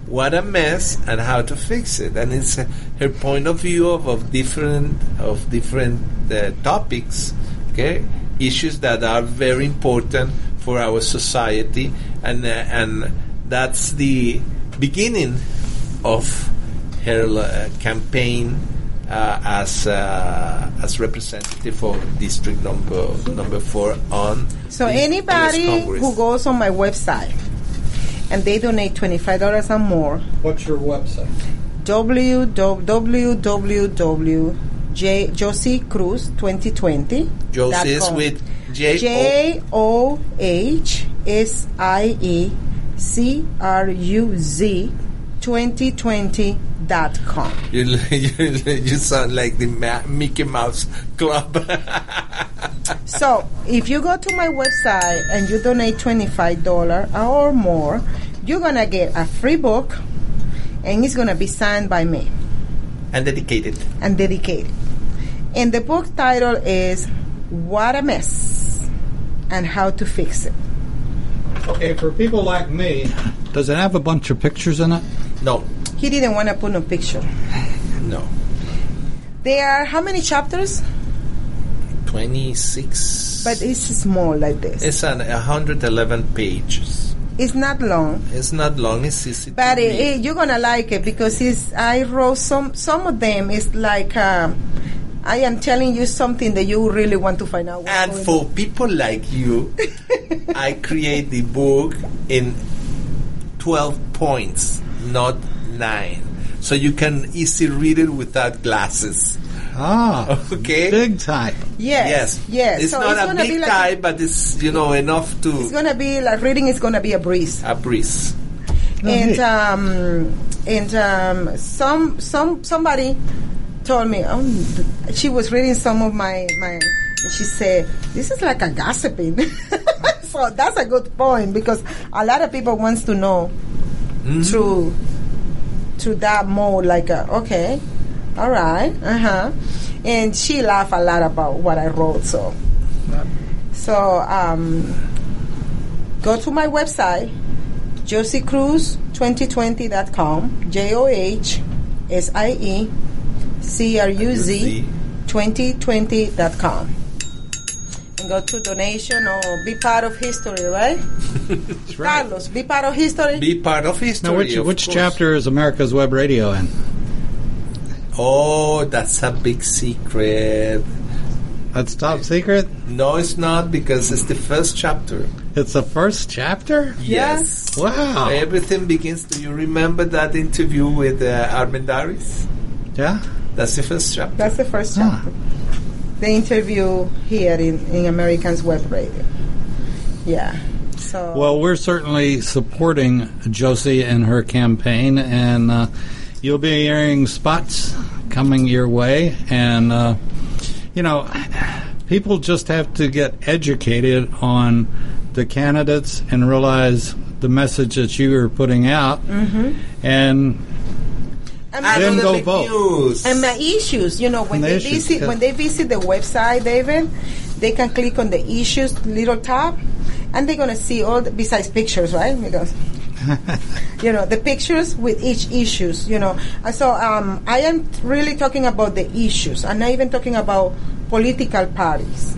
What a mess and how to fix it, and it's uh, her point of view of, of different of different uh, topics, okay, issues that are very important for our society, and uh, and that's the beginning of her uh, campaign uh, as uh, as representative of district number number four on.
So
the
anybody who goes on my website and they donate twenty five dollars or more,
What's your website?
www.josiecruz2020.
Josie is with J O
J O H S I E C R U Z 2020.com.
You, you, you sound like the Ma- Mickey Mouse Club.
So, if you go to my website and you donate $25 or more, you're going to get a free book and it's going to be signed by me
and dedicated.
and dedicated. And the book title is What a Mess and How to Fix It.
Okay, for people like me, does it have a bunch of pictures in it?
No,
He didn't want to put no picture.
no.
There are how many chapters?
26.
But it's small like this.
it's an 111 pages.
It's not long.
It's not long, it's easy
But it, it- you're gonna like it because it's. I wrote some. Some of them is like um, I am telling you something that you really want to find out.
And for people like you, I create the book in 12 points, not 9. So you can easily read it without glasses.
Ah,
Okay?
big type.
Yes,
Yes.
yes.
It's
so
not
it's
a big
like
type, but it's, you know, enough to.
it's gonna be like reading is gonna be a breeze.
a breeze.
and um, and um, some some somebody told me um, th- she was reading some of my my she said this is like a gossiping so that's a good point because a lot of people wants to know through through that mode like uh, okay all right uh-huh. And she laughed a lot about what i wrote so. So um go to my website josie josiecruz2020.com j-o-h-s-i-e c-r-u-z 2020.com and go to donation or be part of history right
That's right.
carlos be part of history
Be part of history.
Now, which,
of
which
course.
chapter is America's Web Radio in?
Oh, that's a big secret.
That's top secret.
No, it's not because it's the first chapter.
It's the first chapter.
Yes.
Wow.
Everything begins. Do you remember that interview with uh, Armendaris?
Yeah.
That's the first chapter.
that's the first
Huh.
chapter the interview here in, in americans web radio yeah so
Well, we're certainly supporting Josie in her campaign, and uh, you'll be hearing spots coming your way. And, uh, you know, people just have to get educated on the candidates and realize the message that you are putting out. Mm-hmm. And
and
And
Then go vote.
And my issues, you know, when
And the
they
issues,
visit
yeah.
when they visit the website, David, they can click on the issues little tab, and they're gonna see all the, besides pictures, right? Because you know the pictures with each issues. You know, so um, I am really talking about the issues. I'm not even talking about political parties.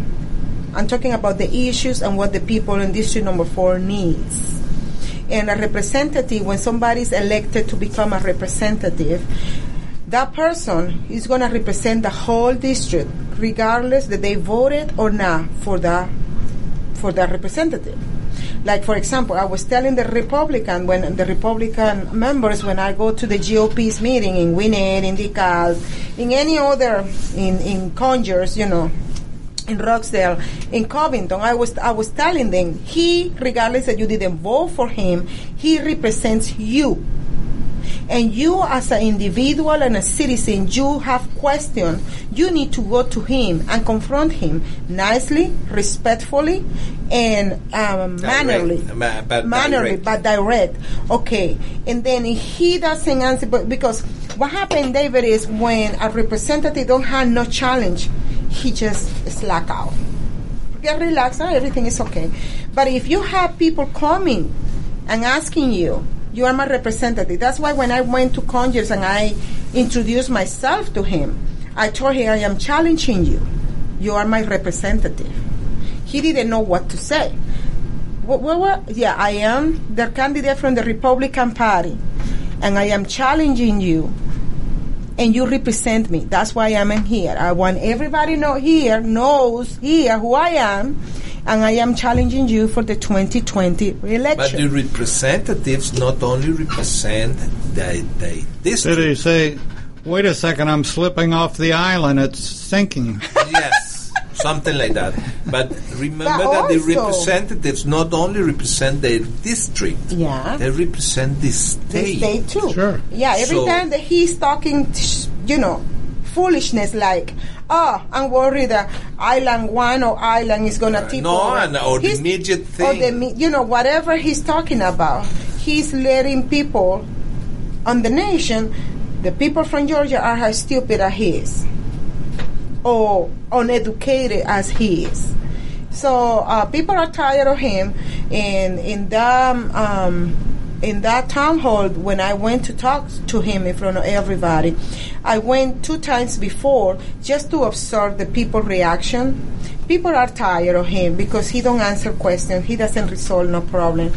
I'm talking about the issues and what the people in District Number Four needs and a representative, when somebody is elected to become a representative, that person is going to represent the whole district, regardless that they voted or not for the for the representative. Like for example, I was telling the Republican when the Republican members when I go to the GOP's meeting in Gwinnett, in DeKalb, in any other in in Conyers, you know, in Rockdale, in Covington, I was I was telling them he, regardless that you didn't vote for him, he represents you. And you, as an individual and a citizen, you have questions. You need to go to him and confront him nicely, respectfully, and um, mannerly.
Ma- but
mannerly,
direct.
but direct. Okay. And then he doesn't answer, but because what happened, David, is when a representative don't have no challenge, he just slack out. Get relaxed, ah, everything is okay. But if you have people coming and asking you, you are my representative. That's why when I went to Congress and I introduced myself to him, I told him I am challenging you. You are my representative. He didn't know what to say. What, what, what? Yeah, I am the candidate from the Republican Party, and I am challenging you, and you represent me. That's why I'm in here. I want everybody know here knows here who I am, and I am challenging you for the 2020 election.
But the representatives not only represent the, the
Did
district.
he say, wait a second, I'm slipping off the island, it's sinking?
yes, something like that. But remember
But
that the representatives not only represent their district,
Yeah.
they represent the
the
state.
state too.
Sure.
Yeah, every
So-
time that he's talking, t- you know, foolishness like, oh, I'm worried that Island One or Island is gonna uh, tip
no,
over.
and- or the
He's-
midget
Or the,
thing.
you know, whatever he's talking about, he's letting people on the nation, the people from Georgia are as stupid as he is, or uneducated as he is. So uh, people are tired of him, and in that um, in that town hall when I went to talk to him in front of everybody, I went two times before just to observe the people reaction. People are tired of him because he don't answer questions. He doesn't resolve no problem.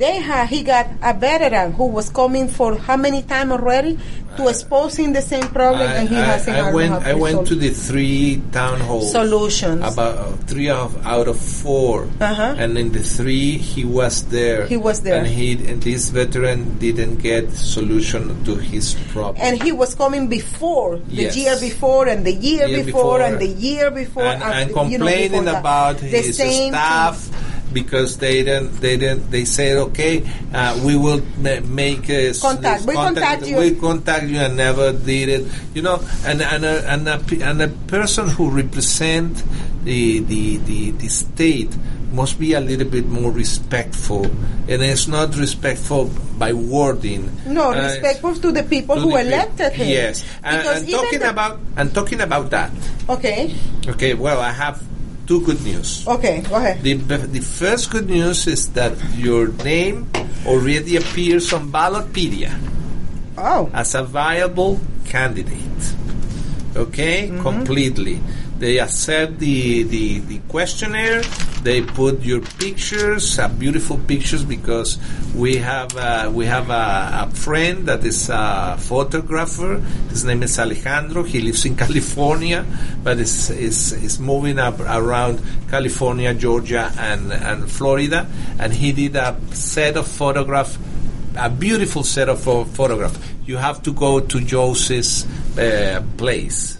They ha he got a veteran who was coming for how many time already to exposing the same problem,
I,
and he
I-
hasn't.
I went. I went to the three town halls.
Solutions.
About uh, three of, out of 4
Uh-huh.
and in the three he was there.
He was there.
and he and this veteran didn't get solution to his problem.
and he was coming before the
Yes.
year before and the year,
Year
before,
before.
and the year before
and,
and,
and
you know,
complaining
before
about
the
his
same
staff because they didn't they didn't they said okay uh, we will ma- make a
Contact. We contact you.
we contact you and never did it you know and and a, and a, and a person who represent the, the the the state must be a little bit more respectful and it's not respectful by wording
No,
Uh,
respectful to the people
to
who
the
elected him.
yes and,
Because
and talking about and talking about that
Okay,
Okay, well, I have two good news.
okay, go ahead.
The, the first good news is that your name already appears on Ballotpedia
Oh,
as a viable candidate. Okay, mm-hmm. completely. They accept the, the, the questionnaire. They put your pictures, uh, beautiful pictures, because we have uh, we have a, a friend that is a photographer. His name is Alejandro. He lives in California, but is is, is moving up around California, Georgia, and and Florida. And he did a set of photograph a beautiful set of pho- photograph. You have to go to Jose's uh, place.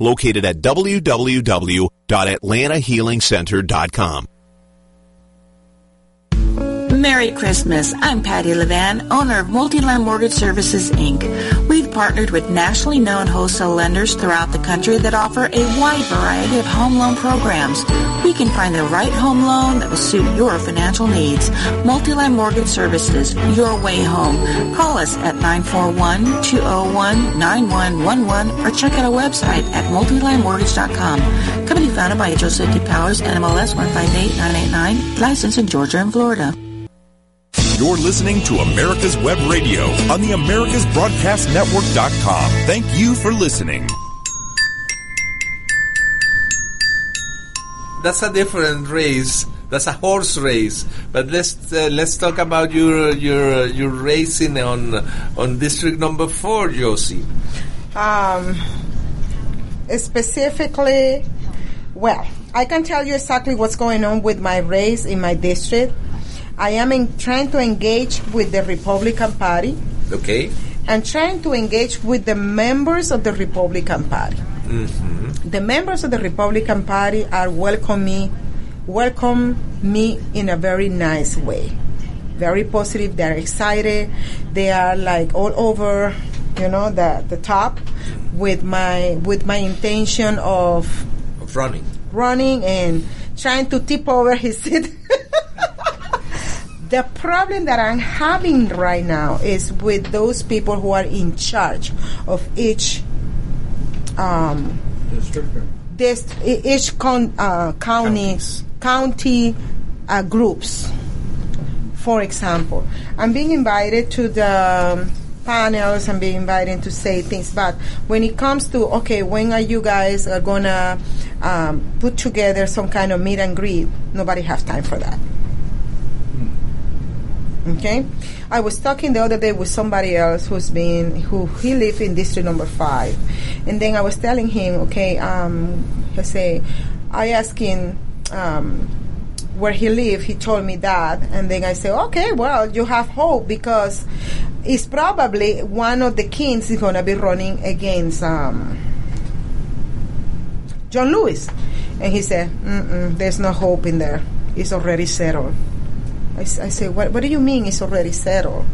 located at www.atlantahealingcenter.com.
Merry Christmas. I'm Patty Levan, owner of Multiline Mortgage Services, Inc. We've partnered with nationally known wholesale lenders throughout the country that offer a wide variety of home loan programs. We can find the right home loan that will suit your financial needs. Multiline Mortgage Services, your way home. Call us at 941-201-9111 or check out our website at multilinemortgage.com. Company founded by Joseph D. Powers, NMLS 158989, licensed in Georgia and Florida.
You're listening to America's Web Radio on the AmericasBroadcastNetwork.com. Thank you for listening.
That's a different race. That's a horse race. But let's uh, let's talk about your your your racing on on district number four, Josie.
Um, specifically, well, I can tell you exactly what's going on with my race in my district. I am in, trying to engage with the Republican Party
Okay.
and trying to engage with the members of the Republican Party. Mm-hmm. The members of the Republican Party are welcome me, welcome me in a very nice way, very positive. They're excited. They are like all over, you know, the the top with my with my intention of
Of running.
running and trying to tip over his seat. The problem that I'm having right now is with those people who are in charge of each um, this e- each con, uh, county
Counties.
county uh, groups. For example, I'm being invited to the um, panels. I'm being invited to say things, but when it comes to okay, when are you guys are gonna um, put together some kind of meet and greet? Nobody has time for that. Okay, I was talking the other day with somebody else who's been who he lived in district number five, and then I was telling him, okay, um, I say, I him um, where he lived. He told me that, and then I said, okay, well, you have hope because it's probably one of the kings is gonna be running against um, John Lewis, and he said, there's no hope in there. It's already settled. I, I say, what, what do you mean it's already settled?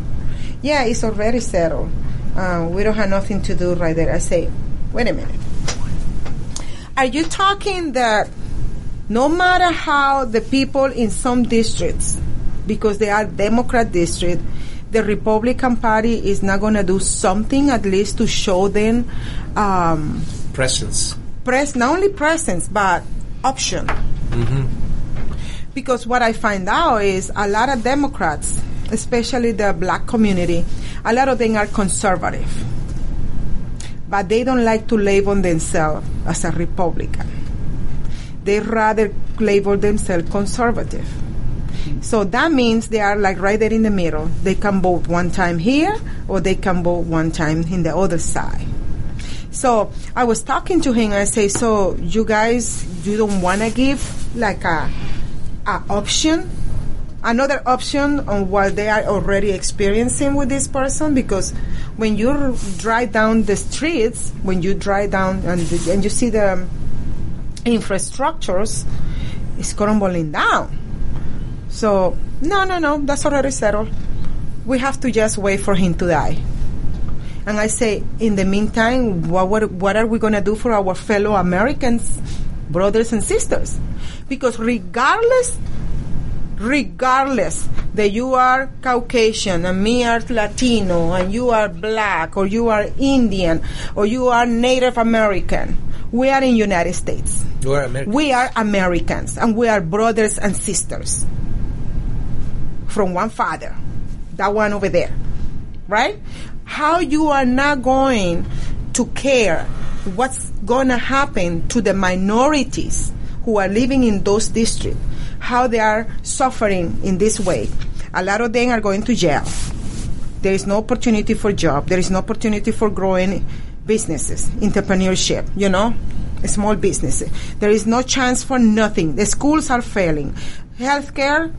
Yeah, it's already settled. Uh, we don't have nothing to do right there. I say, wait a minute. Are you talking that no matter how the people in some districts, because they are Democrat district, the Republican Party is not going to do something at least to show them um,
Presence.
press not only presence but option. Because what I find out is a lot of Democrats, especially the black community, a lot of them are conservative, but they don't like to label themselves as a Republican. They rather label themselves conservative. So that means they are like right there in the middle. They can vote one time here or they can vote one time in the other side. So I was talking to him. I say, so you guys, you don't want to give like a, a option, another option on what they are already experiencing with this person? Because when you drive down the streets, when you drive down and, the, and you see the infrastructures, it's crumbling down. So no, no, no, that's already settled. We have to just wait for him to die. And I say, in the meantime, what, what, what are we going to do for our fellow Americans, brothers and sisters? Because regardless, regardless that you are Caucasian and me are Latino and you are black or you are Indian or you are Native American, we are in United States.
Are American.
We are Americans and we are brothers and sisters from one father, that one over there, right? How you are not going to care what's going to happen to the minorities who are living in those districts, how they are suffering in this way. A lot of them are going to jail. There is no opportunity for job. There is no opportunity for growing businesses, entrepreneurship, you know, small businesses. There is no chance for nothing. The schools are failing. Healthcare,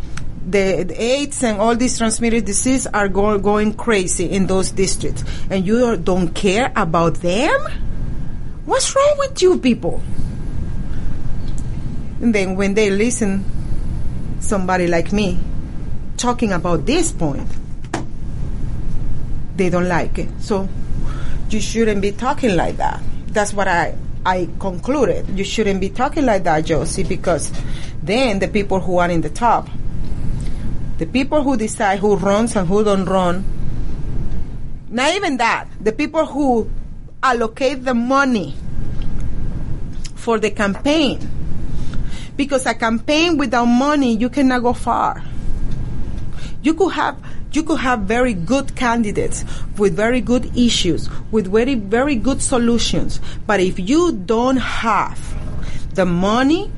the, the AIDS and all these transmitted diseases are go, going crazy in those districts. And you don't care about them? What's wrong with you people? And then when they listen, somebody like me talking about this point, they don't like it. So you shouldn't be talking like that. That's what I I concluded. You shouldn't be talking like that, Josie, because then the people who are in the top, the people who decide who runs and who don't run, not even that, the people who allocate the money for the campaign. Because a campaign without money, you cannot go far. You could have you could have very good candidates with very good issues, with very very good solutions. But if you don't have the money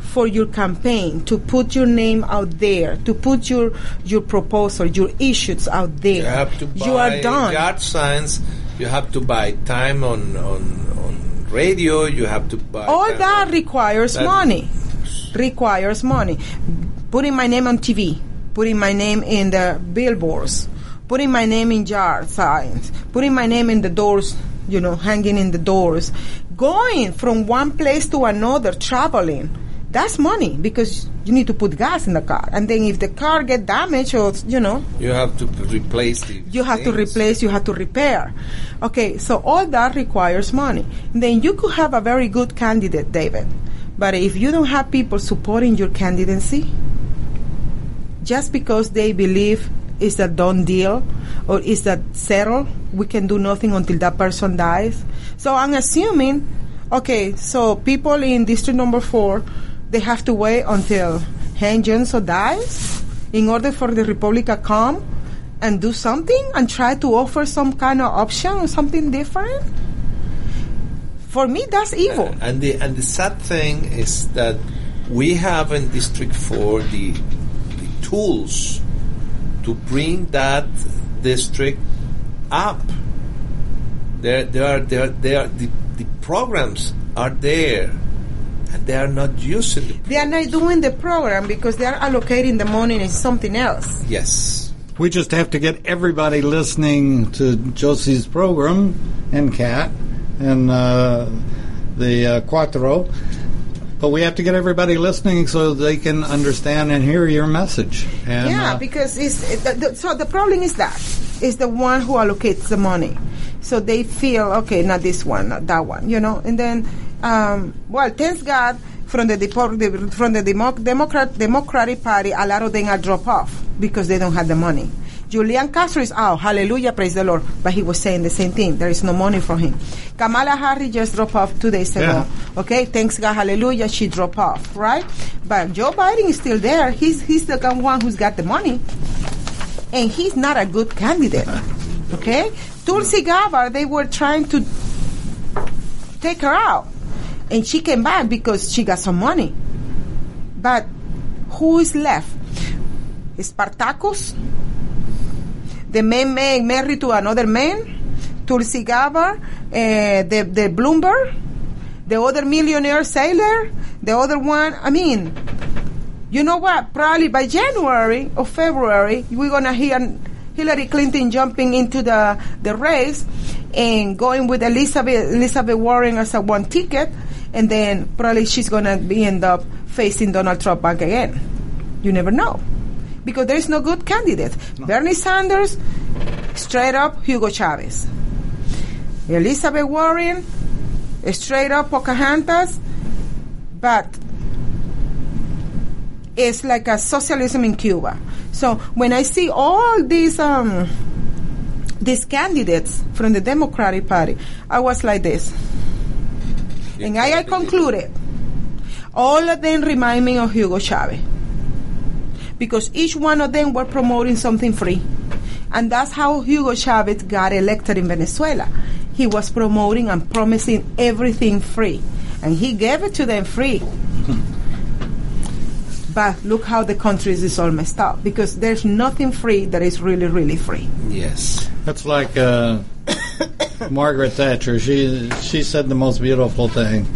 for your campaign to put your name out there, to put your your proposal, your issues out there,
You have to buy
you are done.
yard signs. You have to buy time on on, on radio. You have to buy
All that
on-
requires
that-
money. Requires money. Putting my name on TV, putting my name in the billboards, putting my name in jar signs, putting my name in the doors, you know, hanging in the doors, going from one place to another, traveling. That's money because you need to put gas in the car, and then if the car get damaged or you know,
You have to replace the.
you have to replace, you have to repair. Okay, so all that requires money. Then you could have a very good candidate, David. But if you don't have people supporting your candidacy, just because they believe it's a done deal or is that settled, we can do nothing until that person dies. So I'm assuming, okay, so people in district number four, they have to wait until Hank Johnson dies in order for the Republic to come and do something and try to offer some kind of option or something different. For me, that's evil.
Uh, and the and the sad thing is that we have in District Four the the tools to bring that district up. There, there are there, there the, the programs are there, and they are not using the
They are not doing the program because they are allocating the money in something else.
yes.
We just have to get everybody listening to Josie's program and Kat and uh, the uh, Cuatro. But we have to get everybody listening so they can understand and hear your message. And,
yeah,
uh,
because it's the, the, so the problem is that is the one who allocates the money. So they feel okay, not this one, not that one, you know. And then, um, well, thanks God from the, depo- from the Demo- Democrat Democratic Party, a lot of them are drop off because they don't have the money. Julian Castro is out, hallelujah, praise the Lord. But he was saying the same thing. There is no money for him. Kamala Harris just dropped off two days ago.
Yeah.
Okay, thanks God, hallelujah, she dropped off, right? But Joe Biden is still there. He's he's the one who's got the money, and he's not a good candidate. Okay, Tulsi Gabbard, they were trying to take her out, and she came back because she got some money. But who is left? Spartacus, the man man married to another man, Tulsi Gabbard, uh, the the Bloomberg, the other millionaire sailor, the other one. I mean, you know what? Probably by January or February, we're gonna hear Hillary Clinton jumping into the the race and going with Elizabeth Elizabeth Warren as a one ticket, and then probably she's gonna be end up facing Donald Trump back again. You never know. Because there is no good candidate. Bernie Sanders, straight up Hugo Chavez. Elizabeth Warren, straight up Pocahontas, but it's like a socialism in Cuba. So when I see all these um, these candidates from the Democratic Party, I was like this, and I, I concluded all of them remind me of Hugo Chavez because each one of them were promoting something free. And that's how Hugo Chavez got elected in Venezuela. He was promoting and promising everything free. And he gave it to them free. but look how the country is all messed up because there's nothing free that is really, really free.
Yes.
That's like uh, Margaret Thatcher. She she said the most beautiful thing.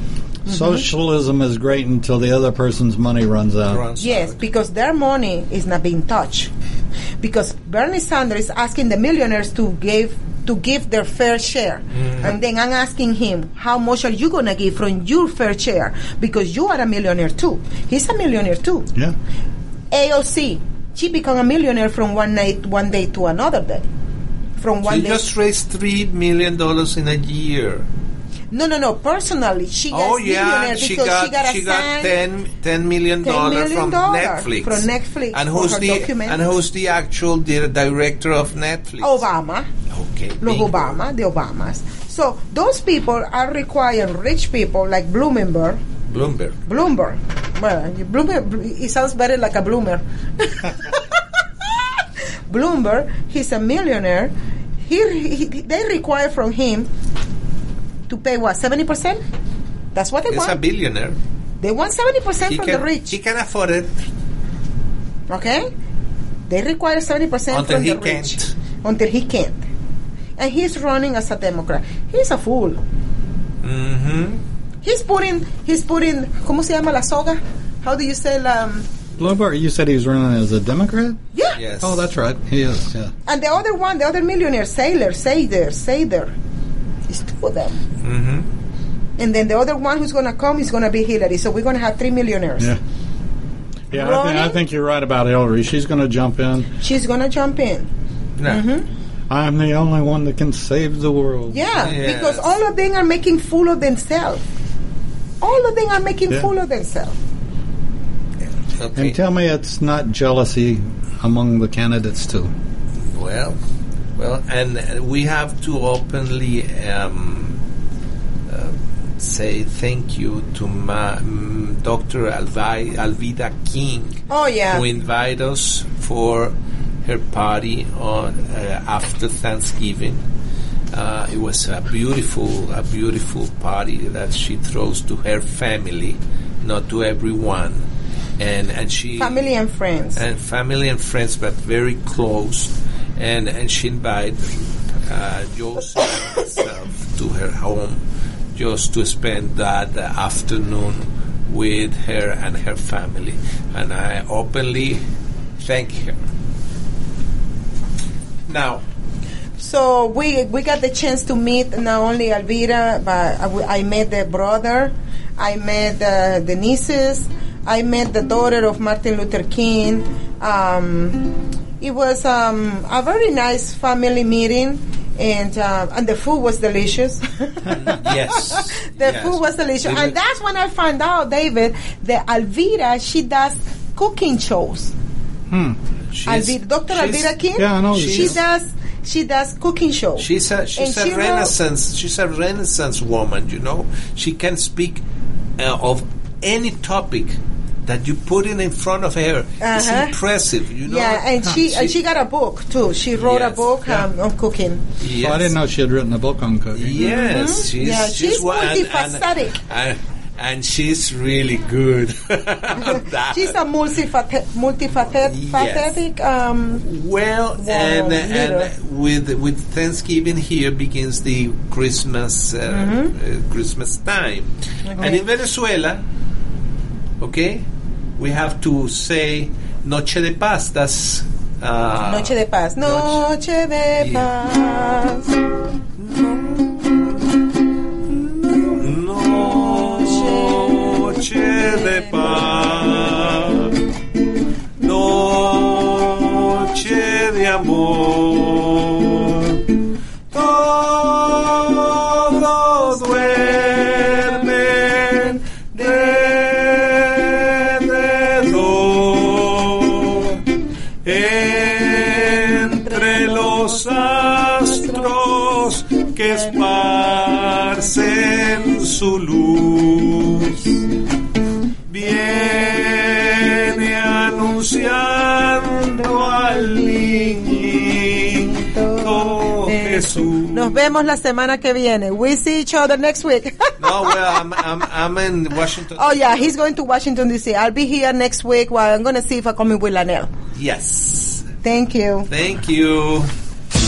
Mm-hmm. Socialism is great until the other person's money runs out.
Runs
Yes,
out.
because their money is not being touched. Because Bernie Sanders is asking the millionaires to give to give their fair share, mm-hmm. and then I'm asking him, how much are you gonna give from your fair share? Because you are a millionaire too. He's a millionaire too.
Yeah.
AOC, she become a millionaire from one night, one day to another day. from what
She
they
just raised three million dollars in a year.
No no no personally she gets
Oh yeah,
millionaire
she
because
got
she got,
she got 10, 10 million
$10
from
dollar
Netflix.
from Netflix
And who's the and who's the actual di- director of Netflix?
Obama
Okay.
los
bingo.
Obama the Obamas so those people are requiring rich people like Bloomberg
Bloomberg.
Bloomberg well Bloomberg it sounds better like a bloomer Bloomberg he's a millionaire he, he they require from him to pay what 70% that's what they
He's
want He's
a billionaire.
they want 70% from
can
the rich
he can afford it.
Okay? They require 70%
Until
from
he
the rich.
can't.
Until he can't. And he's running as a Democrat. He's a fool.
Mm-hmm.
He's putting, he's putting, ¿cómo se llama la soga? How do you say um,
Bloomberg, you said he was running as a Democrat?
Yeah.
Yes.
Oh, that's right. He is, yeah.
And the other one, the other millionaire, Sailor, Sader, Sader. It's two them.
Mm-hmm.
And then the other one who's going to come is going to be Hillary. So we're going to have three millionaires.
Yeah. Yeah, I think, I think you're right about Hillary. She's going to jump in.
She's going to jump in.
No.
I'm the only one that can save the world.
Yeah,
Yes.
because all of them are making fool of themselves. All of them are making
Yeah.
fool of themselves.
Okay.
And tell me it's not jealousy among the candidates, too.
Well, well, and we have to openly um, uh, say thank you to ma- mm, Dr. Alvi- Alveda King,
Oh yeah.
who invited us for her party on uh, after Thanksgiving. Uh, it was a beautiful, a beautiful party that she throws to her family, not to everyone, and and she
Family and friends.
and family and friends, but very close. And and she invited uh, Joseph to her home just to spend that afternoon with her and her family. And I openly thank her. Now,
So we we got the chance to meet not only Alvira, but I met the brother, I met uh, the nieces, I met the daughter of Martin Luther King. Um, it was um, a very nice family meeting, and uh, and the food was delicious.
yes,
The
yes.
food was delicious,
Even-
and that's when I found out, David, that Alvira she does cooking shows.
she's-
Alvira, Dr. Alvira King.
Yeah, I know.
She
She's-
does. She does cooking shows.
She's a she's
And
a
she wrote-
renaissance she's a renaissance woman. You know, she can speak uh, of any topic that you put it in front of her. It's
Uh-huh.
impressive. You know.
Yeah, and she and she got a book too. She wrote a
Yes.
book um, on cooking.
Yes.
Oh, I didn't know she had written a book on cooking.
Yes, she's,
Mm-hmm. Yeah, she's
one- and-
multifaceted.
And, and, and she's really good. that.
She's a multifacet, multifaceted. Um,
well, and and with with Thanksgiving here begins the Christmas uh,
Mm-hmm.
uh, Christmas time, and in Venezuela, okay, we have to say Noche de Paz. That's uh,
Noche de paz. Noche de
Yeah.
paz.
Noche de paz, noche de amor. Su luz. Viene anunciando al niñito Jesús.
Nos vemos la semana que viene. We see each other next week.
No, well, I'm, I'm, I'm in Washington.
oh yeah, he's going to Washington D.C. I'll be here next week. While I'm going to see if I come in with Lanel.
Yes.
Thank you.
Thank you.